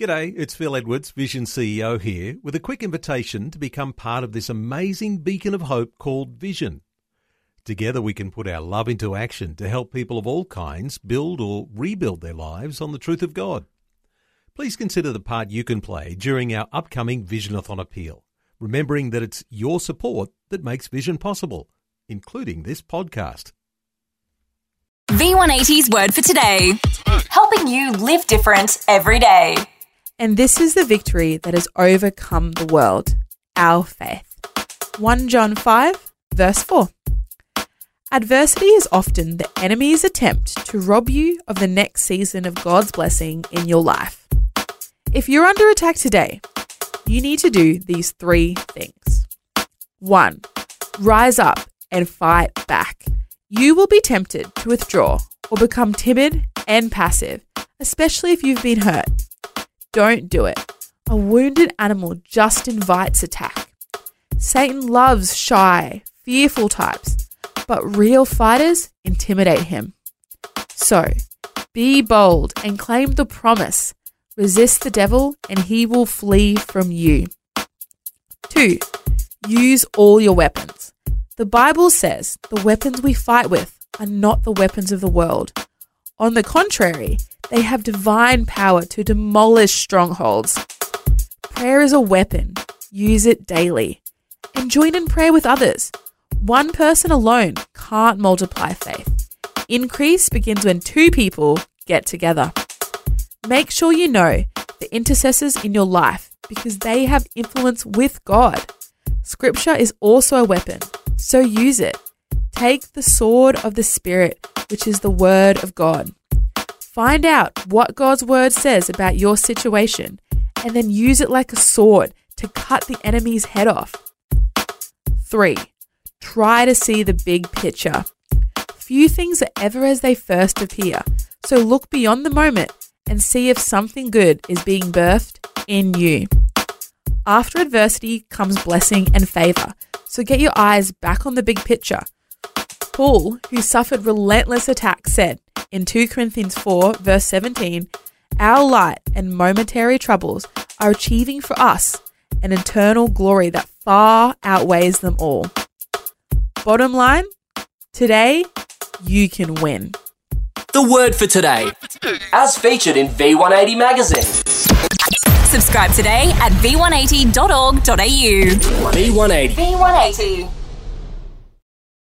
G'day, it's Phil Edwards, Vision CEO here, with a quick invitation to become part of this amazing beacon of hope called Vision. Together we can put our love into action to help people of all kinds build or rebuild their lives on the truth of God. Please consider the part you can play during our upcoming Visionathon appeal, remembering that it's your support that makes Vision possible, including this podcast. V180's word for today, helping you live different every day. And this is the victory that has overcome the world, our faith. 1 John 5, verse 4. Adversity is often the enemy's attempt to rob you of the next season of God's blessing in your life. If you're under attack today, you need to do these three things. One, rise up and fight back. You will be tempted to withdraw or become timid and passive, especially if you've been hurt. Don't do it. A wounded animal just invites attack. Satan loves shy, fearful types, but real fighters intimidate him. So, be bold and claim the promise. Resist the devil and he will flee from you. 2. Use all your weapons. The Bible says the weapons we fight with are not the weapons of the world. On the contrary, they have divine power to demolish strongholds. Prayer is a weapon. Use it daily. And join in prayer with others. One person alone can't multiply faith. Increase begins when two people get together. Make sure you know the intercessors in your life because they have influence with God. Scripture is also a weapon, so use it. Take the sword of the Spirit, which is the Word of God. Find out what God's Word says about your situation and then use it like a sword to cut the enemy's head off. 3. Try to see the big picture. Few things are ever as they first appear, so look beyond the moment and see if something good is being birthed in you. After adversity comes blessing and favor, so get your eyes back on the big picture. Paul, who suffered relentless attacks, said in 2 Corinthians 4, verse 17, Our light and momentary troubles are achieving for us an eternal glory that far outweighs them all. Bottom line, today you can win. The word for today, as featured in V180 magazine. Subscribe today at v180.org.au. V180. V180.